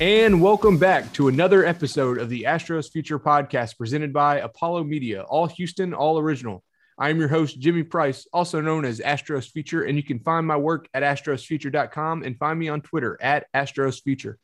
And welcome back to another episode of the Astros Future Podcast presented by Apollo Media, all Houston, all original. I am your host, Jimmy Price, also known as Astros Future, and you can find my work at astrosfuture.com and find me on Twitter at Astros Future.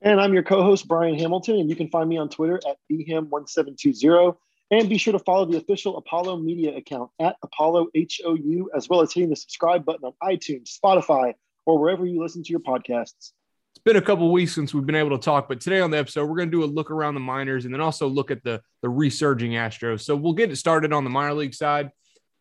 And I'm your co-host Brian Hamilton, and you can find me on Twitter at bham1720. And be sure to follow the official Apollo Media account at Apollo HOU, as well as hitting the subscribe button on iTunes, Spotify, or wherever you listen to your podcasts. It's been a couple weeks since we've been able to talk, but today on the episode, we're going to do a look around the minors and then also look at the, the resurging Astros. So we'll get it started on the minor league side.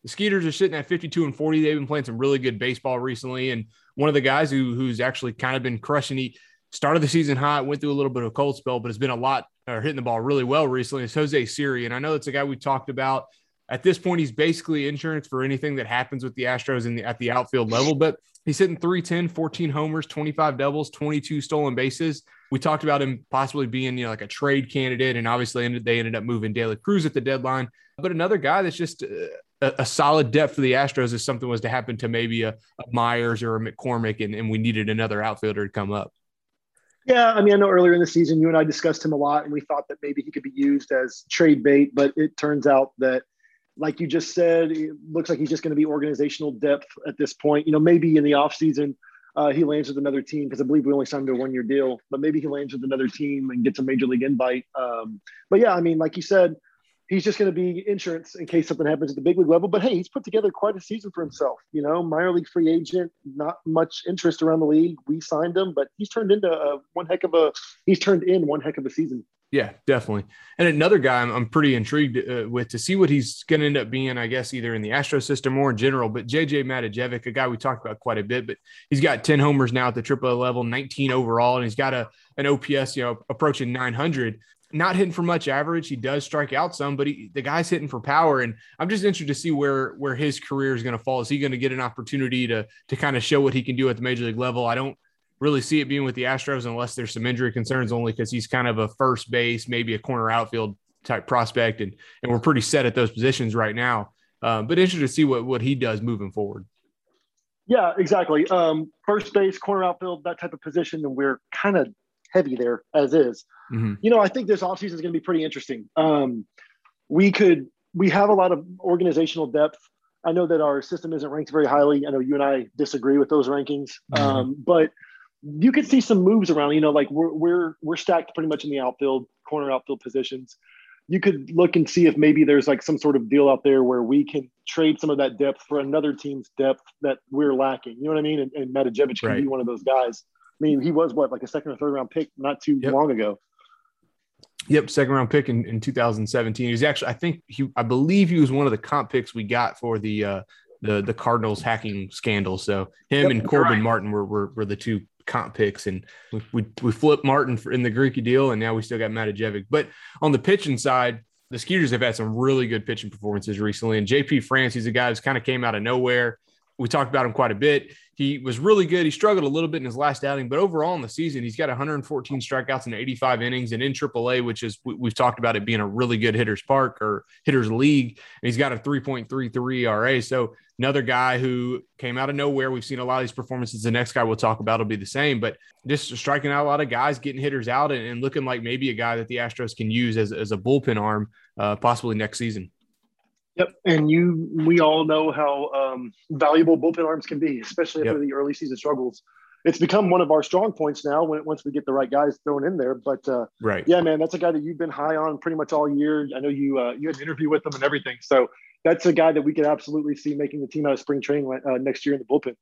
The Skeeters are sitting at 52 and 40. They've been playing some really good baseball recently. And one of the guys who, who's actually kind of been crushing it, started the season hot, went through a little bit of a cold spell, but has been a lot or hitting the ball really well recently is Jose Siri. And I know it's a guy we talked about. At this point, he's basically insurance for anything that happens with the Astros in the, at the outfield level, but he's hitting 310, 14 homers, 25 doubles, 22 stolen bases. We talked about him possibly being, you know, like a trade candidate, and obviously ended, they ended up moving De La Cruz at the deadline. But another guy that's just uh, a, a solid depth for the Astros if something was to happen to maybe a, a Meyers or a McCormick, and, and we needed another outfielder to come up. Yeah, I mean, I know earlier in the season you and I discussed him a lot, and we thought that maybe he could be used as trade bait, but it turns out that, like you just said, it looks like he's just going to be organizational depth at this point. You know, maybe in the offseason, uh, he lands with another team because I believe we only signed him a one year deal, but maybe he lands with another team and gets a major league invite. Um, but yeah, I mean, like you said, he's just going to be insurance in case something happens at the big league level. But hey, he's put together quite a season for himself. You know, minor league free agent, not much interest around the league. We signed him, but he's turned into a, one heck of a he's turned in one heck of a season. Yeah, definitely. And another guy I'm, I'm pretty intrigued uh, with to see what he's going to end up being, I guess, either in the Astro system or in general. But JJ Matijevic, a guy we talked about quite a bit, but he's got 10 homers now at the AAA level, 19 overall, and he's got a an OPS, you know, approaching 900 not hitting for much average. He does strike out some, but he, the guy's hitting for power. And I'm just interested to see where where his career is going to fall. Is he going to get an opportunity to to kind of show what he can do at the major league level? I don't really see it being with the Astros unless there's some injury concerns, only because he's kind of a first base, maybe a corner outfield type prospect, and and we're pretty set at those positions right now. Um, but interested to see what what he does moving forward. Yeah, exactly. Um, first base, corner outfield, that type of position, and we're kind of heavy there as is. Mm-hmm. You know, I think this offseason is going to be pretty interesting. Um, we could, we have a lot of organizational depth. I know that our system isn't ranked very highly. I know you and I disagree with those rankings, mm-hmm. um, but you could see some moves around. You know, like we're we're we're stacked pretty much in the outfield, corner outfield positions. You could look and see if maybe there's like some sort of deal out there where we can trade some of that depth for another team's depth that we're lacking. You know what I mean? And, and Matijevic can right. be one of those guys. I mean, he was what like a second or third round pick not too yep. long ago. Yep, second round pick in, in 2017. He's actually, I think he, I believe he was one of the comp picks we got for the uh, the the Cardinals hacking scandal. So him yep, and Corbin right. Martin were, were were the two comp picks, and we we, we flipped Martin for, in the Greinke deal, and now we still got Matijevic. But on the pitching side, the Skeeters have had some really good pitching performances recently, and JP France, he's a guy who's kind of came out of nowhere. We talked about him quite a bit. He was really good. He struggled a little bit in his last outing, but overall in the season, he's got 114 strikeouts in 85 innings and in AAA, which is we've talked about it being a really good hitters park or hitters league. And he's got a 3.33 ERA. So another guy who came out of nowhere. We've seen a lot of these performances. The next guy we'll talk about will be the same, but just striking out a lot of guys, getting hitters out, and, and looking like maybe a guy that the Astros can use as, as a bullpen arm, uh, possibly next season. Yep, and you, we all know how um, valuable bullpen arms can be, especially yep. after the early season struggles. It's become one of our strong points now when once we get the right guys thrown in there. But uh, right, yeah, man, that's a guy that you've been high on pretty much all year. I know you uh, you had an interview with him and everything, so that's a guy that we could absolutely see making the team out of spring training uh, next year in the bullpen.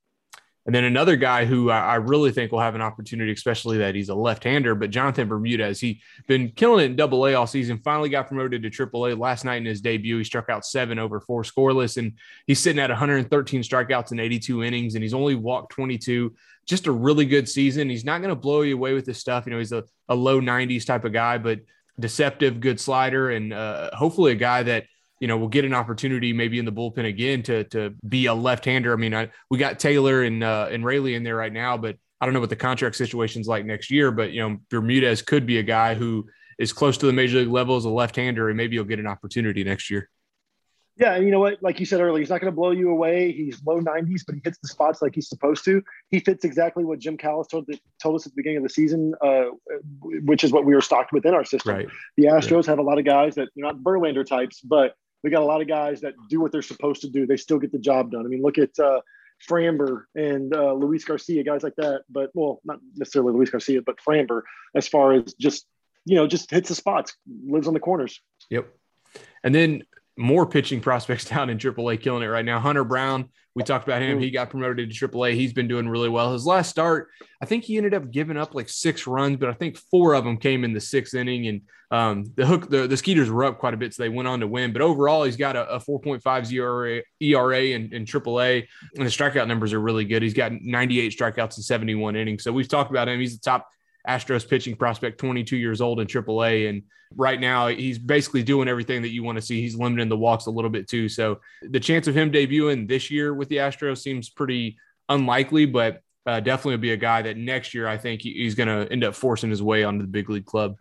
And then another guy who I, really think will have an opportunity, especially that he's a left-hander, but Jonathan Bermudez. He been killing it in Double A all season. Finally got promoted to Triple A last night in his debut. He struck out seven over four scoreless, and he's sitting at 113 strikeouts in 82 innings, and he's only walked 22. Just a really good season. He's not going to blow you away with this stuff. You know, he's a, a low 90s type of guy, but deceptive, good slider, and uh, hopefully a guy that you know, we'll get an opportunity maybe in the bullpen again to to be a left-hander. I mean, I, we got Taylor and uh, and Raley in there right now, but I don't know what the contract situation's like next year. But you know, Bermudez could be a guy who is close to the major league level as a left-hander, and maybe you'll get an opportunity next year. Yeah, and you know what? Like you said earlier, he's not going to blow you away. He's low 90s, but he hits the spots like he's supposed to. He fits exactly what Jim Callis told, told us at the beginning of the season, uh, which is what we were stocked within our system. Right. The Astros have a lot of guys that you're not Verlander types, but we got a lot of guys that do what they're supposed to do. They still get the job done. I mean, look at uh, Framber and uh, Luis Garcia, guys like that. But well, not necessarily Luis Garcia, but Framber, as far as just you know, just hits the spots, lives on the corners. Yep. And then more pitching prospects down in AAA killing it right now. Hunter Brown, we talked about him. He got promoted to AAA. He's been doing really well. His last start, I think he ended up giving up like six runs, but I think four of them came in the sixth inning. And um, the hook, the, the Skeeters were up quite a bit, so they went on to win. But overall, he's got a, a 4.5 ERA, ERA in, in AAA, and the strikeout numbers are really good. He's got 98 strikeouts in 71 innings. So we've talked about him. He's the top Astros pitching prospect, 22 years old in AAA. And right now, he's basically doing everything that you want to see. He's limiting the walks a little bit too. So the chance of him debuting this year with the Astros seems pretty unlikely, but uh, definitely be a guy that next year I think he's going to end up forcing his way onto the big league club.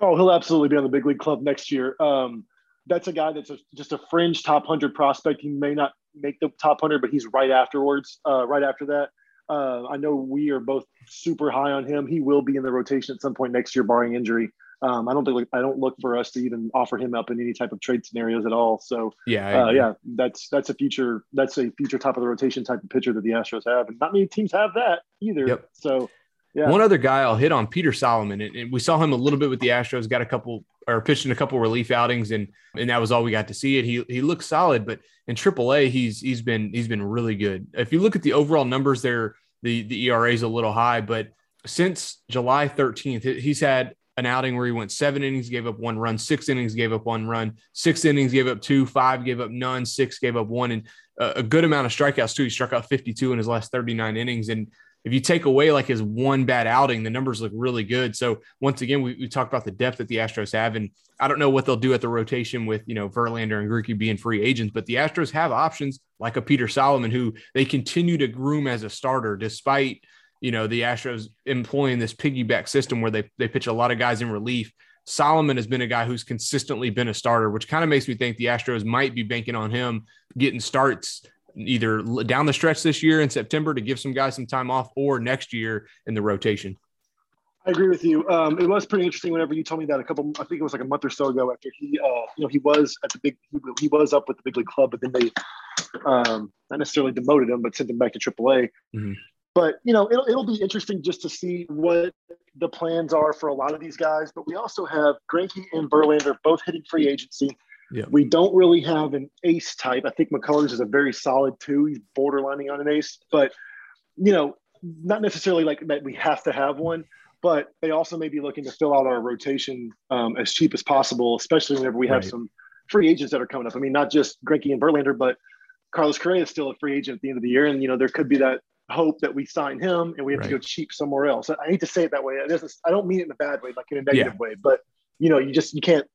Oh, he'll absolutely be on the big league club next year. Um, that's a guy that's a, just a fringe top 100 prospect. He may not make the top 100, but he's right afterwards, uh, right after that. Uh, I know we are both super high on him. He will be in the rotation at some point next year, barring injury. Um, I don't think I don't look for us to even offer him up in any type of trade scenarios at all. So yeah, uh, yeah, that's that's a future that's a future top of the rotation type of pitcher that the Astros have, and not many teams have that either. Yep. So yeah. One other guy I'll hit on Peter Solomon, and, we saw him a little bit with the Astros. Got a couple or pitched in a couple relief outings, and and that was all we got to see. It he he looks solid, but in AAA he's he's been he's been really good. If you look at the overall numbers, there the the ERA is a little high, but since July 13th, he's had an outing where he went seven innings, gave up one run, six innings, gave up one run, six innings, gave up two, five, gave up none, six, gave up one, and a good amount of strikeouts too. He struck out 52 in his last 39 innings, and if you take away like his one bad outing, the numbers look really good. So once again, we, we talked about the depth that the Astros have, and I don't know what they'll do at the rotation with you know Verlander and Greinke being free agents, but the Astros have options like a Peter Solomon who they continue to groom as a starter despite you know the Astros employing this piggyback system where they they pitch a lot of guys in relief. Solomon has been a guy who's consistently been a starter, which kind of makes me think the Astros might be banking on him getting starts either down the stretch this year in September to give some guys some time off or next year in the rotation. I agree with you. Um, it was pretty interesting whenever you told me that a couple, I think it was like a month or so ago after he, uh, you know, he was at the big, he, he, was up with the big league club, but then they, um, not necessarily demoted him, but sent him back to AAA. Mm-hmm. But you know, it'll it'll be interesting just to see what the plans are for a lot of these guys. But we also have Greinke and Verlander both hitting free agency. Yeah. We don't really have an ace type. I think McCullers is a very solid two. He's borderlining on an ace, but you know, not necessarily like that we have to have one, but they also may be looking to fill out our rotation um, as cheap as possible, especially whenever we have right. some free agents that are coming up. I mean, not just Greinke and Verlander, but Carlos Correa is still a free agent at the end of the year, and you know there could be that hope that we sign him and we have right. to go cheap somewhere else. I hate to say it that way. I don't mean it in a bad way, like in a negative yeah. way, but you know, you just you can't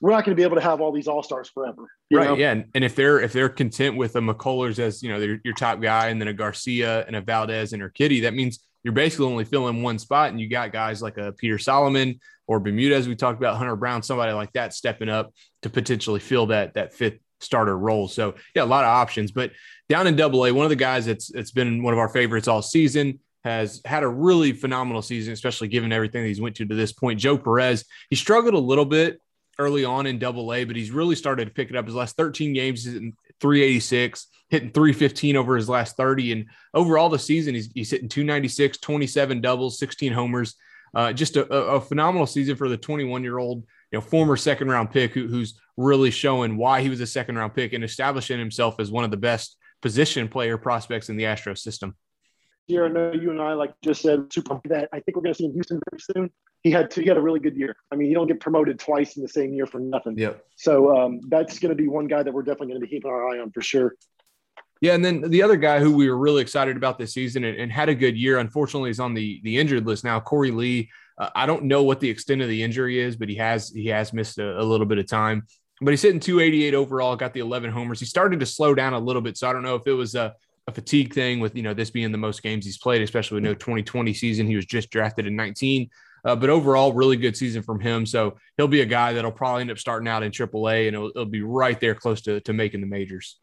we're not going to be able to have all these all stars forever. right. Know? Yeah. And if they're if they're content with a McCullers as you know your, your top guy, and then a Garcia and a Valdez and a Kitty, that means you're basically only filling one spot, and you got guys like a Peter Solomon or Bermudez. We talked about Hunter Brown, somebody like that stepping up to potentially fill that that fifth starter role. So yeah, a lot of options. But down in Double A, one of the guys that's it's been one of our favorites all season has had a really phenomenal season, especially given everything he's went to to this point. Joe Perez, he struggled a little bit early on in double A, but he's really started to pick it up his last 13 games, he's hitting 386, hitting 315 over his last 30. And overall the season, he's, he's hitting 296, 27 doubles, 16 homers. Uh, just a, a, phenomenal season for the 21 year old, you know, former second round pick who, who's really showing why he was a second round pick and establishing himself as one of the best position player prospects in the Astro system. year. I know you and I, like just said, super that I think we're going to see in Houston very soon. He had to, he had a really good year. I mean, you don't get promoted twice in the same year for nothing. Yep. So um, that's going to be one guy that we're definitely going to be keeping our eye on for sure. Yeah, and then the other guy who we were really excited about this season and, and had a good year, unfortunately, is on the the injured list now. Korey Lee. Uh, I don't know what the extent of the injury is, but he has he has missed a, a little bit of time. But he's hitting 288 overall, got the 11 homers. He started to slow down a little bit, so I don't know if it was a, a fatigue thing with you know this being the most games he's played, especially with no 2020 season. He was just drafted in 19. Uh, but overall, really good season from him. So he'll be a guy that'll probably end up starting out in AAA, and it'll, it'll be right there close to, to making the majors.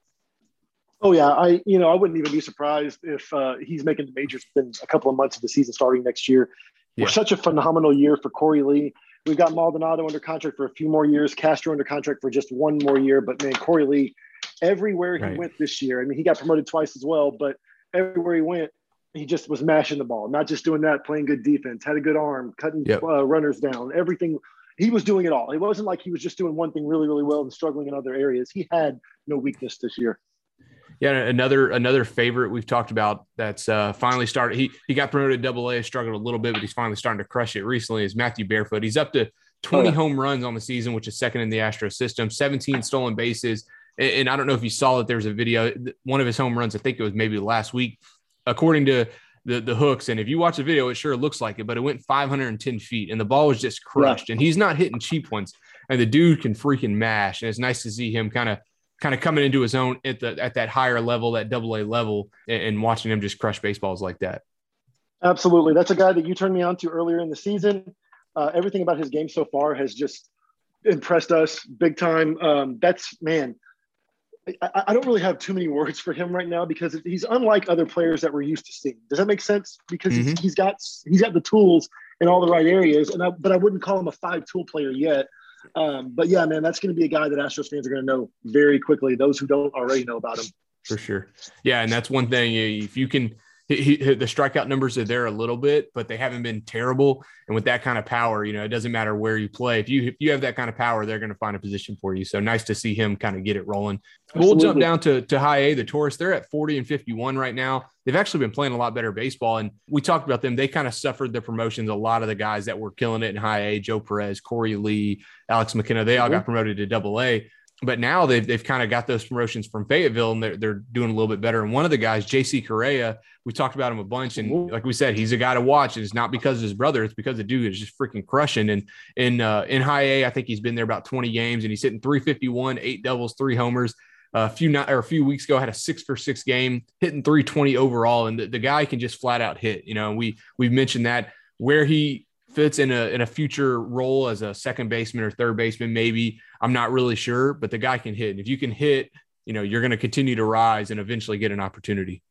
Oh yeah, I you know I wouldn't even be surprised if uh, he's making the majors within a couple of months of the season starting next year. Yeah. We're such a phenomenal year for Korey Lee. We've got Maldonado under contract for a few more years, Castro under contract for just one more year. But man, Korey Lee, everywhere he right. went this year, I mean, he got promoted twice as well, but everywhere he went, he just was mashing the ball. Not just doing that, playing good defense, had a good arm, cutting yep. uh, runners down, everything. He was doing it all. It wasn't like he was just doing one thing really, really well and struggling in other areas. He had no weakness this year. Yeah, another another favorite we've talked about that's uh, finally started. He he got promoted to Double A, struggled a little bit, but he's finally starting to crush it recently. Is Matthew Barefoot? He's up to 20 oh, yeah. home runs on the season, which is second in the Astro system. 17 stolen bases, and, and I don't know if you saw that there's a video. One of his home runs, I think it was maybe last week, according to the the hooks. And if you watch the video, it sure looks like it, but it went 510 feet, and the ball was just crushed. Yeah. And he's not hitting cheap ones, and the dude can freaking mash. And it's nice to see him kind of kind of coming into his own at the at that higher level, that double A level, and, and, watching him just crush baseballs like that. Absolutely. That's a guy that you turned me on to earlier in the season. Uh, everything about his game so far has just impressed us big time. Um, that's man. I, I, don't really have too many words for him right now because he's unlike other players that we're used to seeing. Does that make sense? Because mm-hmm. he's, he's got he's got the tools in all the right areas, and I, but I wouldn't call him a five tool player yet. Um, but yeah, man, that's going to be a guy that Astros fans are going to know very quickly. Those who don't already know about him. For sure. Yeah. And that's one thing. If you can he, he, the strikeout numbers are there a little bit, but they haven't been terrible. And with that kind of power, you know, it doesn't matter where you play. If you if you have that kind of power, they're going to find a position for you. So nice to see him kind of get it rolling. Absolutely. We'll jump down to to high A. The Tourists, they're at 40 and 51 right now. They've actually been playing a lot better baseball. And we talked about them. They kind of suffered the promotions. A lot of the guys that were killing it in high A, Joe Perez, Korey Lee, Alex McKenna, they all got mm-hmm. promoted to double A but now they've, they've kind of got those promotions from Fayetteville and they're, they're doing a little bit better. And one of the guys, JC Correa, we talked about him a bunch. And like we said, he's a guy to watch. And it's not because of his brother, it's because the dude is just freaking crushing. And in, uh, in high A, I think he's been there about 20 games and he's hitting 351, eight doubles, three homers. a few not or a few weeks ago had a six for six game, hitting 320 overall. And the, the guy can just flat out hit, you know, we, we've mentioned that where he fits in a in a future role as a second baseman or third baseman, maybe. I'm not really sure, but the guy can hit. And if you can hit, you know, you're going to continue to rise and eventually get an opportunity.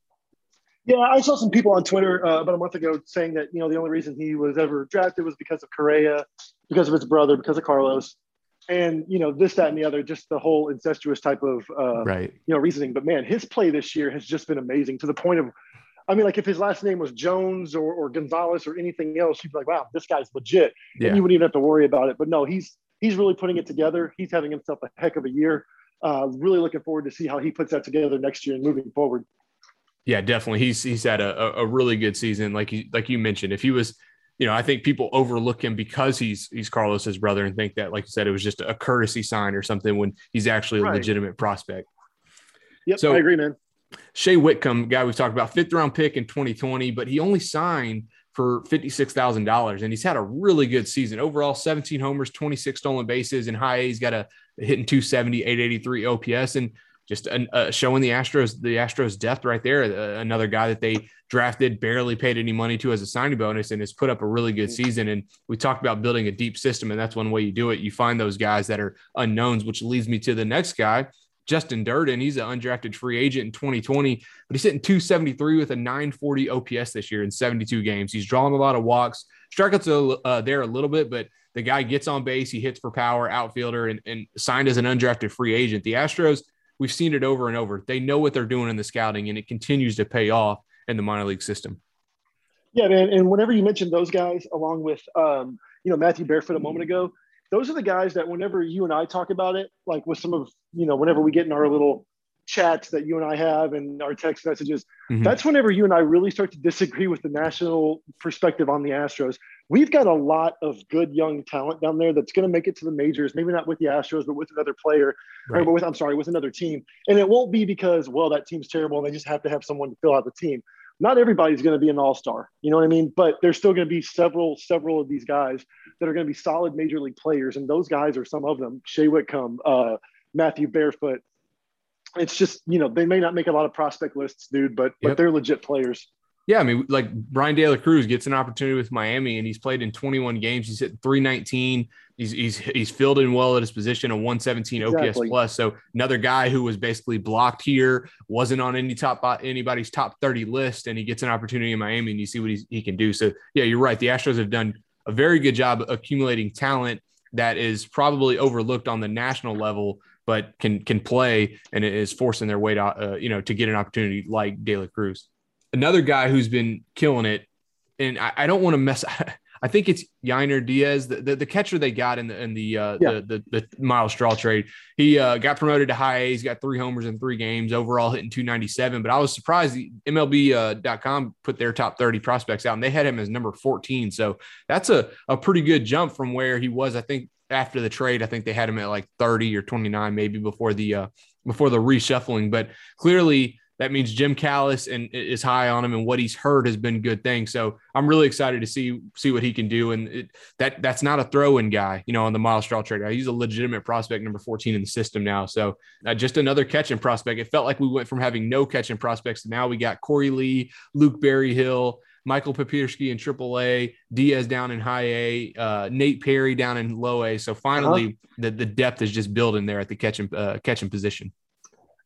Yeah, I saw some people on Twitter uh, about a month ago saying that you know the only reason he was ever drafted was because of Correa, because of his brother, because of Carlos, and you know this, that, and the other, just the whole incestuous type of uh, right, you know, reasoning. But man, his play this year has just been amazing to the point of I mean, like if his last name was Jones or, or Gonzalez or anything else, you'd be like, wow, this guy's legit. Yeah. And you wouldn't even have to worry about it. But no, he's he's really putting it together. He's having himself a heck of a year. Uh, really looking forward to see how he puts that together next year and moving forward. Yeah, definitely. He's he's had a, a really good season. Like you like you mentioned, if he was, you know, I think people overlook him because he's he's Carlos's brother and think that, like you said, it was just a courtesy sign or something when he's actually a right. legitimate prospect. Yep, so, I agree, man. Shea Whitcomb, guy we've talked about, fifth round pick in 2020, but he only signed for $56,000 and he's had a really good season. Overall, 17 homers, 26 stolen bases, and high A. He's got a, hitting 270, 883 OPS, and just uh, showing the Astros the Astros depth right there. Uh, another guy that they drafted, barely paid any money to as a signing bonus, and has put up a really good season. And we talked about building a deep system, and that's one way you do it. You find those guys that are unknowns, which leads me to the next guy, Justin Dirden. He's an undrafted free agent in 2020, but he's hitting 273 with a 940 OPS this year in 72 games. He's drawing a lot of walks. Strikeouts uh, there a little bit, but the guy gets on base. He hits for power, outfielder, and, and signed as an undrafted free agent. The Astros, we've seen it over and over. They know what they're doing in the scouting, and it continues to pay off in the minor league system. Yeah, man. And whenever you mentioned those guys, along with um, you know Matthew Barefoot a moment ago, those are the guys that whenever you and I talk about it, like with some of, you know, whenever we get in our little chats that you and I have and our text messages, mm-hmm. that's whenever you and I really start to disagree with the national perspective on the Astros. We've got a lot of good young talent down there that's going to make it to the majors, maybe not with the Astros, but with another player, right. or with, I'm sorry, with another team. And it won't be because, well, that team's terrible and they just have to have someone to fill out the team. Not everybody's going to be an all star, you know what I mean? But there's still going to be several, several of these guys that are going to be solid major league players. And those guys are some of them Shea Whitcomb, uh, Matthew Barefoot, it's just you know they may not make a lot of prospect lists, dude, but yep. but they're legit players. Yeah, I mean, like Bryan De La Cruz gets an opportunity with Miami, and he's played in 21 games. He's hit 319. He's he's he's filled in well at his position, a 117 exactly. OPS plus. So another guy who was basically blocked here, wasn't on any top anybody's top 30 list, and he gets an opportunity in Miami, and you see what he's, he can do. So yeah, you're right. The Astros have done a very good job accumulating talent that is probably overlooked on the national level but can can play and is forcing their way to uh, you know to get an opportunity like De La Cruz. Another guy who's been killing it, and I, I don't want to mess. I think it's Yainer Diaz, the, the, the, catcher they got in the in the uh, yeah. the, the, the Myles Straw trade. He uh, got promoted to high A. He's got three homers in three games, overall hitting 297. But I was surprised MLB.com uh, put their top 30 prospects out, and they had him as number 14. So that's a, a pretty good jump from where he was, I think, after the trade. I think they had him at like 30 or 29 maybe before the uh, before the reshuffling. But clearly that means Jim Callis and is high on him, and what he's heard has been good things. So I'm really excited to see see what he can do. And it, that that's not a throw-in guy, you know, on the Myles Straw trade. He's a legitimate prospect, number 14 in the system now. So uh, just another catching prospect. It felt like we went from having no catching prospects to now we got Korey Lee, Luke Berryhill, Michael Papierski in AAA, Diaz down in High A, uh, Nate Perry down in Low A. So finally, uh-huh. the, the depth is just building there at the catching uh, catching position.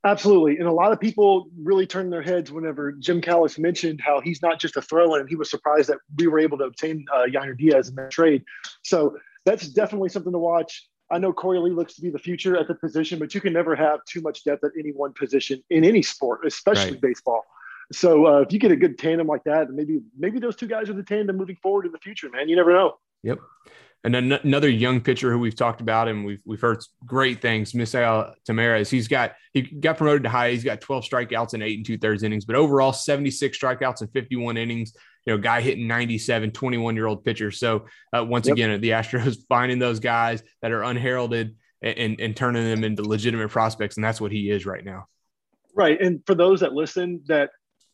Absolutely, and a lot of people really turned their heads whenever Jim Callis mentioned how he's not just a throw-in. He was surprised that we were able to obtain uh, Yainer Diaz in that trade. So that's definitely something to watch. I know Korey Lee looks to be the future at the position, but you can never have too much depth at any one position in any sport, especially right. baseball. So uh, if you get a good tandem like that, maybe maybe those two guys are the tandem moving forward in the future, man. You never know. Yep. And then another young pitcher who we've talked about and we've we've heard great things, Misael Tamarez. He's got he got promoted to high. He's got 12 strikeouts in eight and two thirds innings, but overall 76 strikeouts and 51 innings. You know, guy hitting 97, 21 year old pitcher. So uh, once yep. again, the Astros finding those guys that are unheralded and, and, and turning them into legitimate prospects, and that's what he is right now. Right, and for those that listen that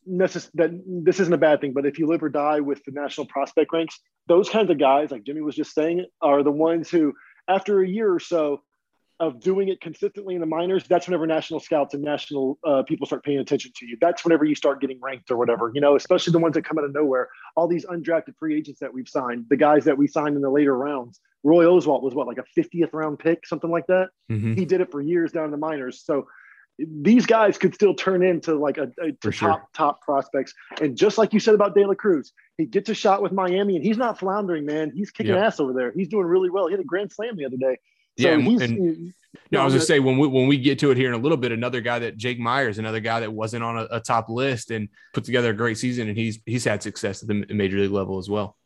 necess- that this isn't a bad thing, but if you live or die with the national prospect ranks, those kinds of guys, like Jimmy was just saying, are the ones who, after a year or so of doing it consistently in the minors, that's whenever national scouts and national uh, people start paying attention to you. That's whenever you start getting ranked or whatever, you know, especially the ones that come out of nowhere. All these undrafted free agents that we've signed, the guys that we signed in the later rounds. Roy Oswalt was what, like a 50th round pick, something like that. Mm-hmm. He did it for years down in the minors. So these guys could still turn into like a, a top sure. top prospects. And just like you said about De La Cruz, he gets a shot with Miami, and he's not floundering, man. He's kicking yep. ass over there. He's doing really well. He hit a grand slam the other day. So yeah, he's, and, no, I was gonna say when we when we get to it here in a little bit, another guy that Jake Meyers, another guy that wasn't on a, a top list and put together a great season, and he's he's had success at the major league level as well.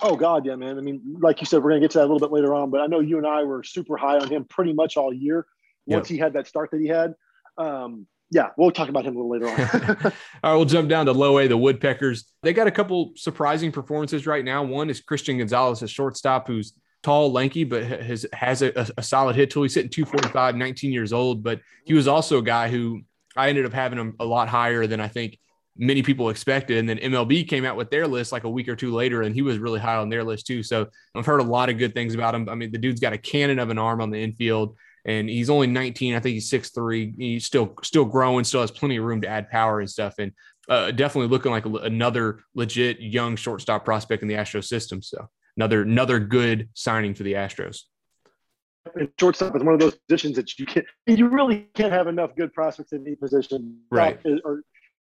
Oh God, yeah, man. I mean, like you said, we're gonna get to that a little bit later on, but I know you and I were super high on him pretty much all year. Once yep. he had that start that he had, um, yeah, we'll talk about him a little later on. All right, we'll jump down to low A, the Woodpeckers. They got a couple surprising performances right now. One is Christian Gonzalez, a shortstop who's tall, lanky, but has has a, a solid hit tool. He's hitting 245, 19 years old, but he was also a guy who I ended up having him a lot higher than I think many people expected. And then MLB came out with their list like a week or two later, and he was really high on their list too. So I've heard a lot of good things about him. I mean, the dude's got a cannon of an arm on the infield and he's only 19. I think he's 6'3. He's still still growing, still has plenty of room to add power and stuff. And uh, definitely looking like a, another legit young shortstop prospect in the Astros system. So another another good signing for the Astros. And shortstop is one of those positions that you can you really can't have enough good prospects in any position. Right. Or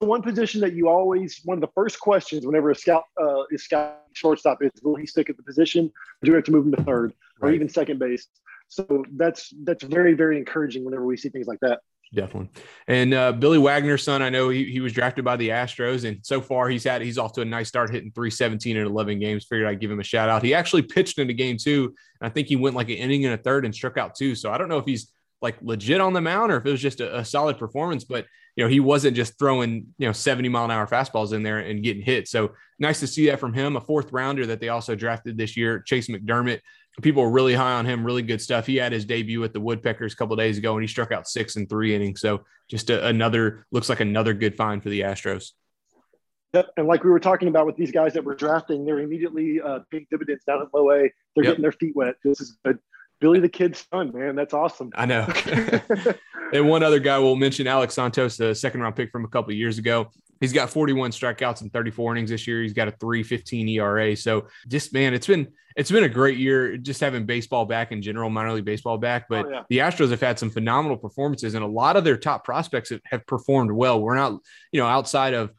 one position that you always one of the first questions whenever a scout uh, is scout shortstop is will he stick at the position? Or do we have to move him to third or even second base? So that's that's very very encouraging whenever we see things like that. Definitely. And uh, Billy Wagner's son, I know he, he was drafted by the Astros, and so far he's had he's off to a nice start, hitting 317 in 11 games. Figured I'd give him a shout out. He actually pitched in a game too. and I think he went like an inning and a third and struck out two. So I don't know if he's like legit on the mound or if it was just a, a, solid performance. But you know, he wasn't just throwing you know 70 mile an hour fastballs in there and getting hit. So nice to see that from him. A fourth rounder that they also drafted this year, Chase McDermott. People were really high on him. Really good stuff. He had his debut with the Woodpeckers a couple days ago, and he struck out six in three innings. So just a, another looks like another good find for the Astros. Yep. And like we were talking about with these guys that we're drafting, they're immediately uh, paying dividends down at low A. They're yep. getting their feet wet. This is good. Billy the Kid's son, man. That's awesome. I know. and one other guy we'll mention, Alex Santos, the second round pick from a couple years ago. He's got 41 strikeouts and 34 innings this year. He's got a 315 ERA. So just man, it's been it's been a great year just having baseball back in general, minor league baseball back. But oh, yeah. the Astros have had some phenomenal performances, and a lot of their top prospects have, have performed well. We're not, you know, outside of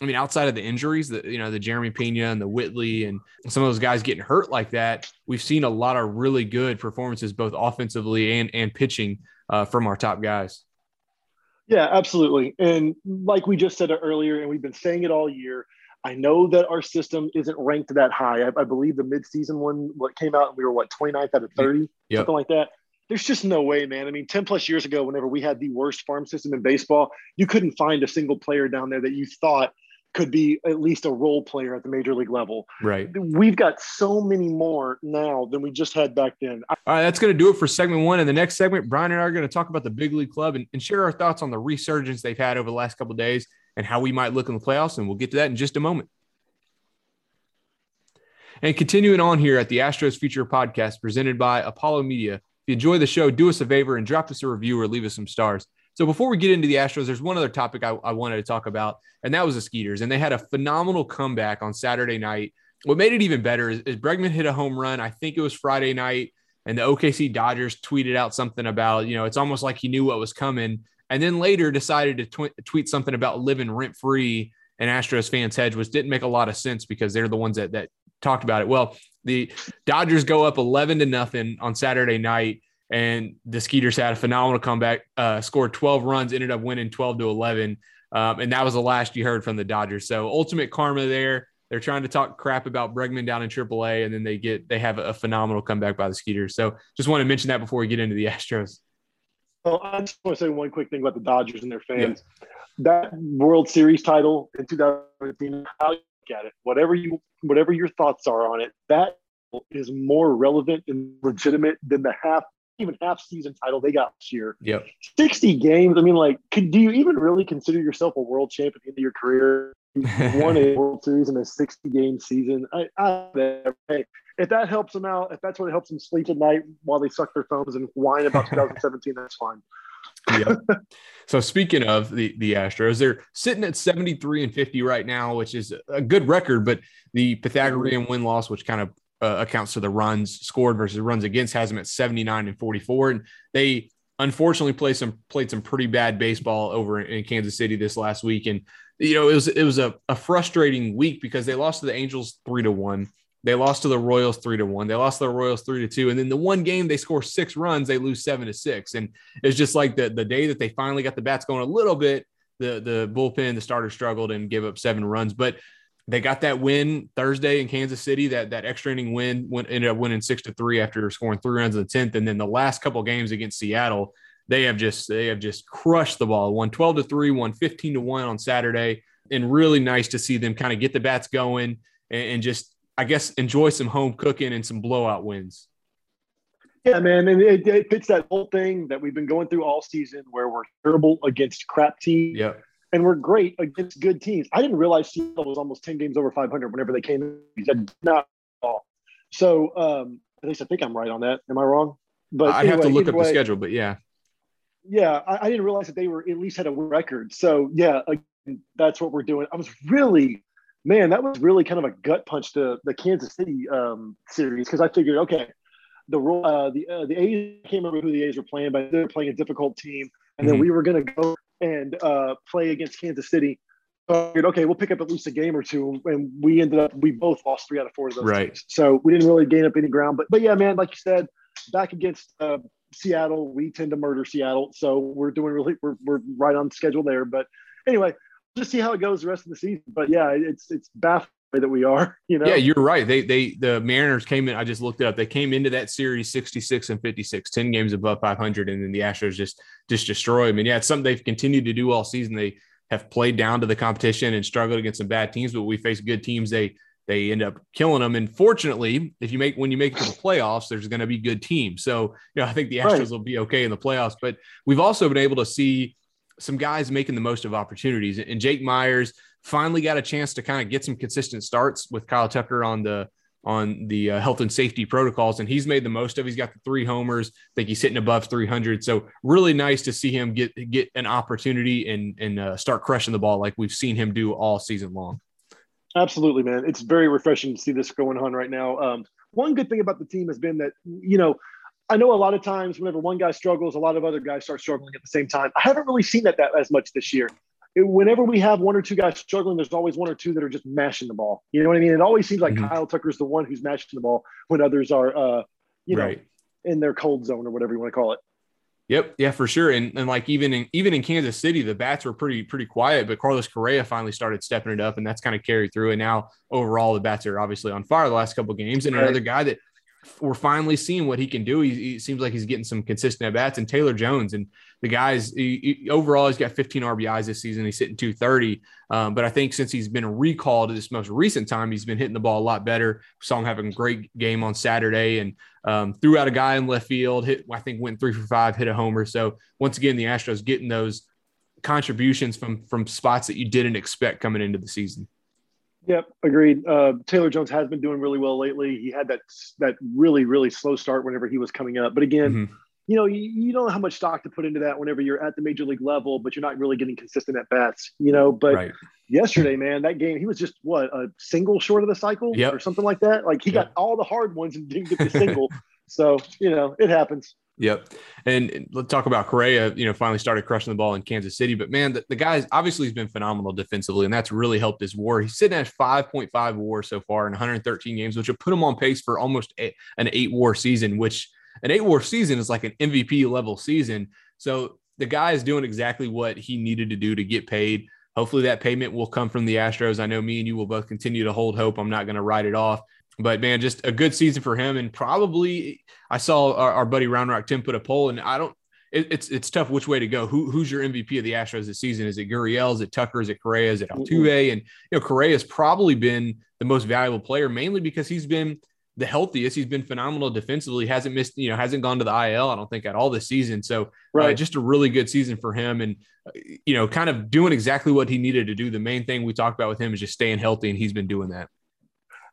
I mean, outside of the injuries, that you know, the Jeremy Pena and the Whitley and some of those guys getting hurt like that, we've seen a lot of really good performances, both offensively and and pitching uh, from our top guys. Yeah, absolutely. And like we just said earlier, and we've been saying it all year. I know that our system isn't ranked that high. I, I believe the midseason one what came out, and we were what 29th out of 30, yep. something like that there's just no way, man. I mean, 10 plus years ago, whenever we had the worst farm system in baseball, you couldn't find a single player down there that you thought could be at least a role player at the major league level. Right. We've got so many more now than we just had back then. All right, that's going to do it for segment one. In the next segment, Brian and I are going to talk about the big league club and, and share our thoughts on the resurgence they've had over the last couple days and how we might look in the playoffs. And we'll get to that in just a moment. And continuing on here at the Astros Future Podcast presented by Apollo Media. If you enjoy the show, do us a favor and drop us a review or leave us some stars. So before we get into the Astros, there's one other topic I, I wanted to talk about, and that was the Skeeters. And they had a phenomenal comeback on Saturday night. What made it even better is, is Bregman hit a home run. I think it was Friday night, and the OKC Dodgers tweeted out something about, you know, it's almost like he knew what was coming. And then later decided to tw- tweet something about living rent free and Astros fans hedge, which didn't make a lot of sense because they're the ones that that talked about it. Well, the Dodgers go up 11 to nothing on Saturday night and the Skeeters had a phenomenal comeback, uh, scored 12 runs, ended up winning 12 to 11. Um, and that was the last you heard from the Dodgers. So ultimate karma there. They're trying to talk crap about Bregman down in AAA, and then they get they have a phenomenal comeback by the Skeeters. So just want to mention that before we get into the Astros. Well, I just want to say one quick thing about the Dodgers and their fans. Yeah. That World Series title in 2015, how you look at it, whatever you whatever your thoughts are on it, that is more relevant and legitimate than the half even half season title they got this year. Yep. 60 games. I mean, like, could do you even really consider yourself a world champion at the end of your career? You won a World Series in a 60 game season. I, I, hey, if that helps them out, if that's what helps them sleep at night while they suck their thumbs and whine about 2017, that's fine. yep. So speaking of the the Astros, they're sitting at 73 and 50 right now, which is a good record, but the Pythagorean win loss, which kind of uh, accounts to the runs scored versus runs against has them at 79 and 44 and they unfortunately played some played some pretty bad baseball over in Kansas City this last week. And you know it was it was a, a frustrating week because they lost to the Angels 3 to 1 they lost to the Royals 3 to 1 they lost to the Royals 3 to 2 and then the one game they score 6 runs they lose 7 to 6 and it's just like the the day that they finally got the bats going a little bit the the bullpen the starter struggled and gave up 7 runs. But they got that win Thursday in Kansas City. That that extra inning win went, ended up winning six to three after scoring three runs in the tenth. And then the last couple games against Seattle, they have just they have just crushed the ball. One 12 to three, one 15 to one on Saturday, and really nice to see them kind of get the bats going and, and just I guess enjoy some home cooking and some blowout wins. Yeah, man, and it, it fits that whole thing that we've been going through all season, where we're terrible against crap teams. Yeah and we're great against good teams. I didn't realize Seattle was almost 10 games over 500 whenever they came in. That not all. So um, at least I think I'm right on that. Am I wrong? But I anyway, have to look up way, the schedule, but yeah. Yeah, I, I, didn't realize that they were at least had a record. So yeah, again, that's what we're doing. I was really, man, that was really kind of a gut punch to the Kansas City um, series because I figured, okay, the uh, the uh, the A's I can't remember who the A's were playing, but they're playing a difficult team, and mm-hmm. then we were going to go and uh, play against Kansas City. So okay, we'll pick up at least a game or two, and we ended up we both lost three out of four of those. Right. Teams. So we didn't really gain up any ground, but but yeah, man, like you said, back against uh, Seattle, we tend to murder Seattle, so we're doing really we're we're right on schedule there. But anyway, just see how it goes the rest of the season. But yeah, it's it's baffling that we are. You know? Yeah, you're right. They they the Mariners came in. I just looked it up. They came into that series 66 and 56, 10 games above 500, and then the Astros just just destroy them. And yeah, it's something they've continued to do all season. They have played down to the competition and struggled against some bad teams, but we face good teams. They they end up killing them. And fortunately, if you make when you make it to the playoffs, there's going to be good teams. So you know, I think the Astros right. will be okay in the playoffs. But we've also been able to see some guys making the most of opportunities. And Jake Meyers finally got a chance to kind of get some consistent starts with Kyle Tucker on the on the uh, health and safety protocols, and he's made the most of. He's got the three homers. I think he's hitting above 300. So really nice to see him get get an opportunity and and uh, start crushing the ball like we've seen him do all season long. Absolutely, man. It's very refreshing to see this going on right now. Um, one good thing about the team has been that you know I know a lot of times whenever one guy struggles, a lot of other guys start struggling at the same time. I haven't really seen that, that as much this year whenever we have one or two guys struggling, there's always one or two that are just mashing the ball. You know what I mean? It always seems like mm-hmm. Kyle Tucker's the one who's mashing the ball when others are, uh, you right. know, in their cold zone or whatever you want to call it. Yep, yeah, for sure. And and like even in even in Kansas City, the bats were pretty pretty quiet, but Carlos Correa finally started stepping it up, and that's kind of carried through. And now overall, the bats are obviously on fire the last couple games. And right. another guy that we're finally seeing what he can do. He, he, seems like he's getting some consistent at bats. And Taylor Jones and the guys he, he, overall, he's got 15 RBIs this season. He's hitting 230. Um, but I think since he's been recalled this most recent time, he's been hitting the ball a lot better. Saw him having a great game on Saturday and um, threw out a guy in left field. Hit I think went three for five, hit a homer. So once again, the Astros getting those contributions from from spots that you didn't expect coming into the season. Yep, agreed. Uh, Taylor Jones has been doing really well lately. He had that that really really slow start whenever he was coming up, but again, mm-hmm. you know, you, you, don't know how much stock to put into that whenever you're at the major league level, but you're not really getting consistent at bats. You know, but right. yesterday, man, that game he was just what a single short of the cycle yep. or something like that. Like he yep. got all the hard ones and didn't get the single. so you know, it happens. Yep. And let's talk about Correa, you know, finally started crushing the ball in Kansas City. But man, the, the guy's obviously he's been phenomenal defensively, and that's really helped his war. He's sitting at 5.5 war so far in 113 games, which will put him on pace for almost a, an eight war season, which an eight war season is like an MVP level season. So the guy is doing exactly what he needed to do to get paid. Hopefully that payment will come from the Astros. I know me and you will both continue to hold hope. I'm not going to write it off but man, just a good season for him. And probably I saw our, our buddy Round Rock Tim put a poll, and I don't. It, it's it's tough which way to go. Who who's your MVP of the Astros this season? Is it Gurriel? Is it Tucker? Is it Correa? Is it Altuve? And you know, Correa has probably been the most valuable player, mainly because he's been the healthiest. He's been phenomenal defensively. Hasn't missed, you know, hasn't gone to the IL. I don't think at all this season. So, uh, right, uh, just a really good season for him, and you know, kind of doing exactly what he needed to do. The main thing we talked about with him is just staying healthy, and he's been doing that.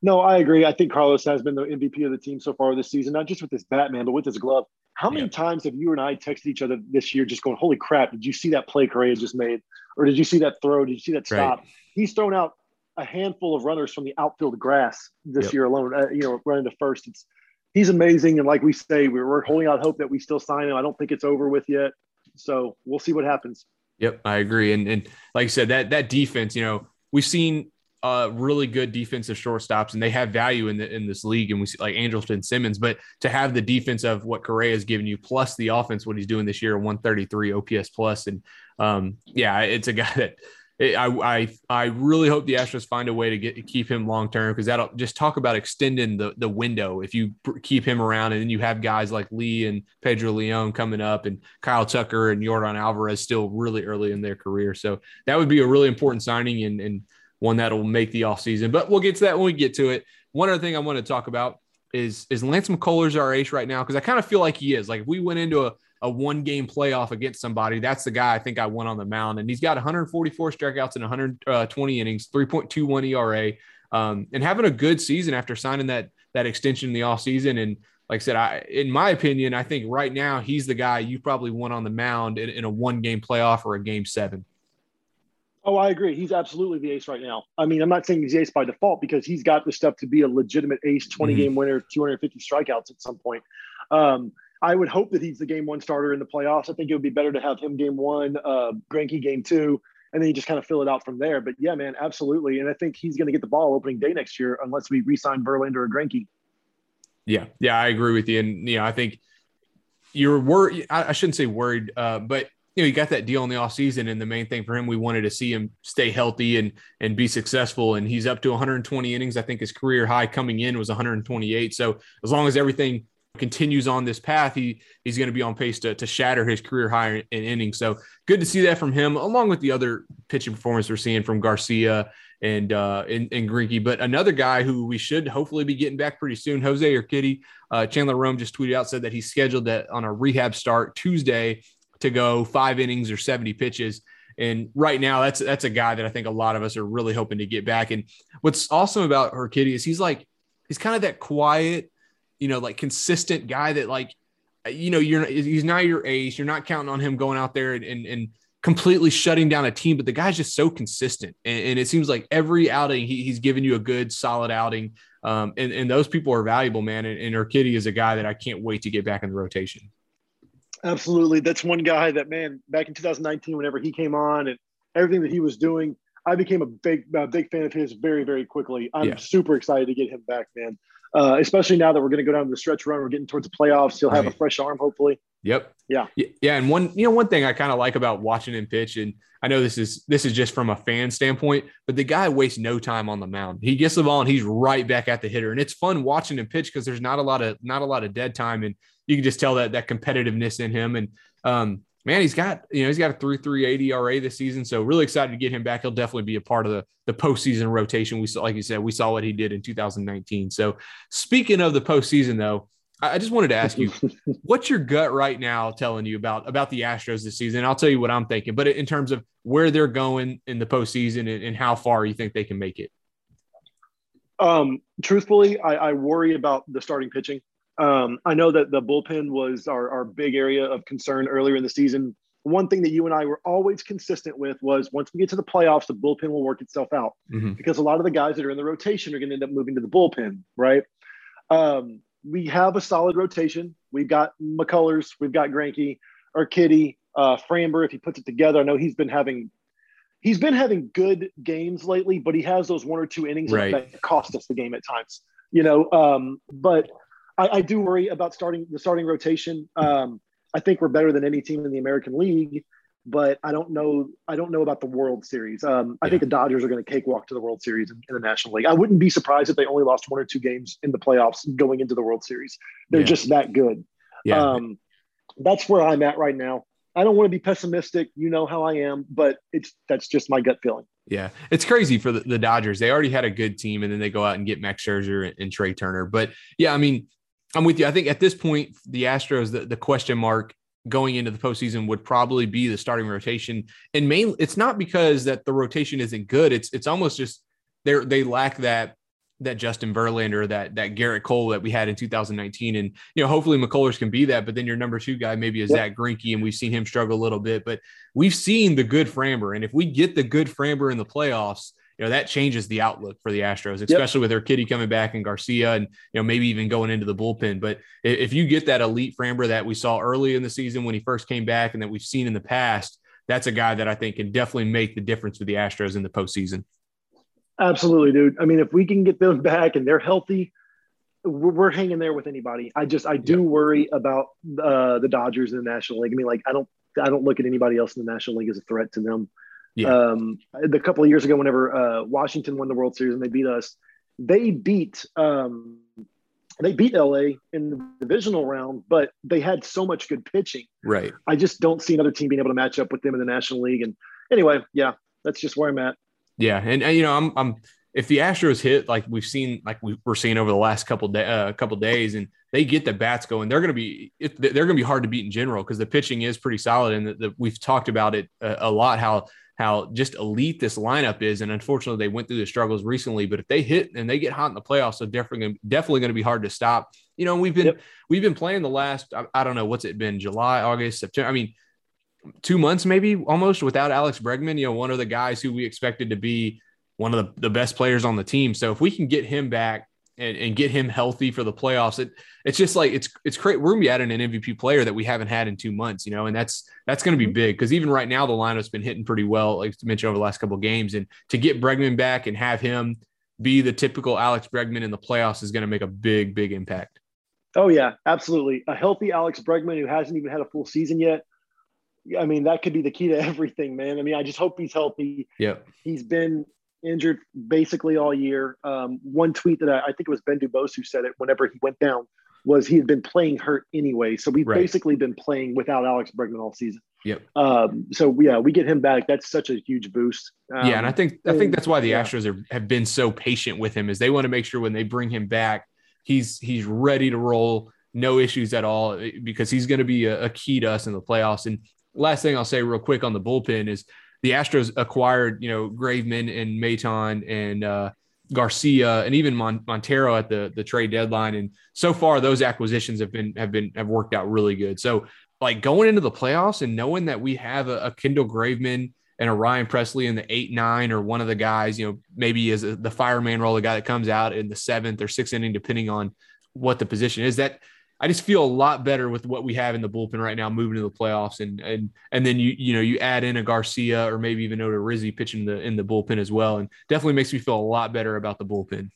No, I agree. I think Carlos has been the MVP of the team so far this season, not just with his Batman, but with his glove. How many yeah. times have you and I texted each other this year just going, Holy crap, did you see that play Correa just made? Or did you see that throw? Did you see that stop? Right. He's thrown out a handful of runners from the outfield grass this yep. year alone, uh, you know, running to first. It's he's amazing. And like we say, we're, we're holding out hope that we still sign him. I don't think it's over with yet. So we'll see what happens. Yep, I agree. And and like I said, that that defense, you know, we've seen uh, really good defensive shortstops, and they have value in the, in this league. And we see like Andrelton Simmons, but to have the defense of what Correa has given you, plus the offense, what he's doing this year, 133 OPS plus, and um, yeah, it's a guy that I I I really hope the Astros find a way to get keep him long term because that'll just talk about extending the the window. If you keep him around, and then you have guys like Lee and Pedro Leon coming up, and Kyle Tucker and Yordan Alvarez still really early in their career, so that would be a really important signing and and one that'll make the offseason. But we'll get to that when we get to it. One other thing I want to talk about is is Lance McCullers our ace right now? Because I kind of feel like he is. Like if we went into a, a one game playoff against somebody, that's the guy I think I went on the mound. And he's got 144 strikeouts in 120 innings, 3.21 ERA, um, and having a good season after signing that that extension in the offseason. And like I said, I in my opinion, I think right now he's the guy you probably want on the mound in, in a one game playoff or a game seven. Oh, I agree. He's absolutely the ace right now. I mean, I'm not saying he's the ace by default because he's got the stuff to be a legitimate ace, 20 mm-hmm. game winner, 250 strikeouts at some point. Um, I would hope that he's the game one starter in the playoffs. I think it would be better to have him game one, uh, game two, and then you just kind of fill it out from there. But yeah, man, absolutely. And I think he's going to get the ball opening day next year unless we re-sign Verlander or Greinke. Yeah, yeah, I agree with you. And you know, I think you're worried. I shouldn't say worried, uh, but you know, he got that deal in the offseason. And the main thing for him, we wanted to see him stay healthy and and be successful. And he's up to 120 innings. I think his career high coming in was 128. So as long as everything continues on this path, he he's going to be on pace to, to shatter his career high in, in innings. So good to see that from him, along with the other pitching performance we're seeing from Garcia and uh and, and Greinke. But another guy who we should hopefully be getting back pretty soon, Jose Urquidy. Uh, Chandler Rome just tweeted out said that he's scheduled that on a rehab start Tuesday to go five innings or 70 pitches. And right now, that's that's a guy that I think a lot of us are really hoping to get back. And what's awesome about Urquidy is he's like he's kind of that quiet, you know, like consistent guy that like, you know, you're he's not your ace. You're not counting on him going out there and and, and completely shutting down a team, but the guy's just so consistent. And, and it seems like every outing he, he's giving you a good, solid outing. Um, and, and those people are valuable, man. And, and Urquidy is a guy that I can't wait to get back in the rotation. Absolutely. That's one guy that, man, back in 2019, whenever he came on and everything that he was doing, I became a big, uh, big fan of his very, very quickly. I'm yeah. super excited to get him back, man. Uh, especially now that we're going to go down the stretch run, we're getting towards the playoffs. He'll have right. a fresh arm, hopefully. Yep. Yeah. Yeah. And one, you know, one thing I kind of like about watching him pitch, and I know this is this is just from a fan standpoint, but the guy wastes no time on the mound. He gets the ball and he's right back at the hitter, and it's fun watching him pitch because there's not a lot of not a lot of dead time, and you can just tell that that competitiveness in him. And um, man, he's got you know he's got a three three eighty ERA this season, so really excited to get him back. He'll definitely be a part of the the postseason rotation. We saw, like you said, we saw what he did in 2019. So speaking of the postseason, though. I just wanted to ask you, what's your gut right now telling you about about the Astros this season? I'll tell you what I'm thinking, but in terms of where they're going in the postseason and, and how far you think they can make it. Um, truthfully, I, I worry about the starting pitching. Um, I know that the bullpen was our, our big area of concern earlier in the season. One thing that you and I were always consistent with was once we get to the playoffs, the bullpen will work itself out mm-hmm. because a lot of the guys that are in the rotation are going to end up moving to the bullpen, right? Um, we have a solid rotation. We've got McCullers, we've got Greinke, Urquidy, uh, Framber. If he puts it together, I know he's been having he's been having good games lately, but he has those one or two innings right. that cost us the game at times. You know, um, but I, I, do worry about starting the starting rotation. Um, I think we're better than any team in the American League, but I don't know. I don't know about the World Series. Um, I yeah. think the Dodgers are going to cakewalk to the World Series in, in, the National League. I wouldn't be surprised if they only lost one or two games in the playoffs going into the World Series. They're yeah. just that good. Yeah. Um, that's where I'm at right now. I don't want to be pessimistic. You know how I am, but it's that's just my gut feeling. Yeah, it's crazy for the, the Dodgers. They already had a good team, and then they go out and get Max Scherzer and, and Trea Turner. But yeah, I mean, I'm with you. I think at this point, the Astros, the, the question mark going into the postseason would probably be the starting rotation. And mainly, it's not because that the rotation isn't good. It's it's almost just they they lack that that Justin Verlander, that that Gerrit Cole that we had in 2019. And you know, hopefully McCullers can be that. But then your number two guy maybe is yep. Zack Greinke, and we've seen him struggle a little bit. But we've seen the good Framber, and if we get the good Framber in the playoffs, you know that changes the outlook for the Astros, especially yep. with Urquidy coming back and Garcia, and you know maybe even going into the bullpen. But if you get that elite Framber that we saw early in the season when he first came back, and that we've seen in the past, that's a guy that I think can definitely make the difference for the Astros in the postseason. Absolutely, dude. I mean, if we can get them back and they're healthy, we're, we're hanging there with anybody. I just I do yep. worry about uh, the Dodgers in the National League. I mean, like I don't I don't look at anybody else in the National League as a threat to them. Yeah. Um, the couple of years ago, whenever uh, Washington won the World Series and they beat us, they beat um, they beat LA in the divisional round, but they had so much good pitching. Right. I just don't see another team being able to match up with them in the National League. And anyway, yeah, that's just where I'm at. Yeah, and, and you know, I'm I'm if the Astros hit like we've seen, like we are seeing over the last couple day, uh, couple days, and they get the bats going, they're going to be they're going to be hard to beat in general because the pitching is pretty solid, and the, the, we've talked about it a, a, lot how how just elite this lineup is. And unfortunately, they went through the struggles recently. But if they hit and they get hot in the playoffs, so definitely definitely going to be hard to stop. You know, we've been yep. we've been playing the last I, I, don't know what's it been July, August, September. I mean, two months maybe almost without Alex Bregman. You know, one of the guys who we expected to be one of the, the best players on the team. So if we can get him back and, and get him healthy for the playoffs. It it's just like it's it's great. We're gonna be adding an MVP player that we haven't had in two months, you know, and that's that's gonna be mm-hmm. big because even right now the lineup's been hitting pretty well, like to mention over the last couple games. And to get Bregman back and have him be the typical Alex Bregman in the playoffs is gonna make a big, big impact. Oh yeah, absolutely. A healthy Alex Bregman who hasn't even had a full season yet. I mean, that could be the key to everything, man. I mean, I just hope he's healthy. Yeah. He's been injured basically all year. Um, one tweet that I, I, think it was Ben Dubose who said it whenever he went down was he had been playing hurt anyway. So we've right. basically been playing without Alex Bregman all season. Yep. Um, so yeah, we get him back. That's such a huge boost. Um, yeah, and I think I think that's why the yeah. Astros are, have been so patient with him is they want to make sure when they bring him back, he's he's ready to roll, no issues at all, eh, because he's going to be a, a key to us in the playoffs. And last thing I'll say real quick on the bullpen is the Astros acquired, you know, Graveman and Maton and uh, Garcia and even Mon- Montero at the the trade deadline. And so far, those acquisitions have been have been have worked out really good. So, like going into the playoffs and knowing that we have a, a Kendall Graveman and a Ryan Pressly in the eight nine or one of the guys, you know, maybe as the fireman role, the guy that comes out in the seventh or sixth inning, depending on what the position is. That I just feel a lot better with what we have in the bullpen right now, moving to the playoffs, and and and then you you know you add in a Garcia or maybe even Odorizzi pitching the in the bullpen as well, and definitely makes me feel a lot better about the bullpen.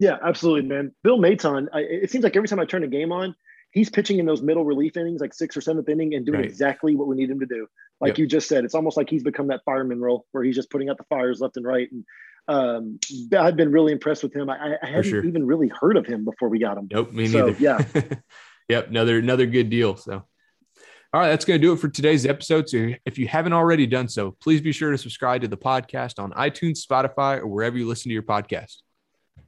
Yeah, absolutely, man. Phil Maton. I, it seems like every time I turn a game on, he's pitching in those middle relief innings, like sixth or seventh inning, and doing right. exactly what we need him to do. Like yep. you just said, it's almost like he's become that fireman role where he's just putting out the fires left and right. And um, I've been really impressed with him. I, I hadn't sure. even really heard of him before we got him. Nope, me so, neither. yeah. yep, another another good deal. So. All right, that's going to do it for today's episode. So if you haven't already done so, please be sure to subscribe to the podcast on iTunes, Spotify, or wherever you listen to your podcast.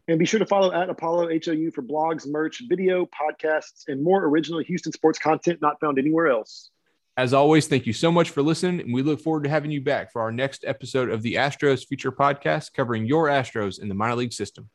And be sure to follow at Apollo HOU for blogs, merch, video, podcasts, and more original Houston sports content not found anywhere else. As always, thank you so much for listening, and we look forward to having you back for our next episode of the Astros Future Podcast covering your Astros in the minor league system.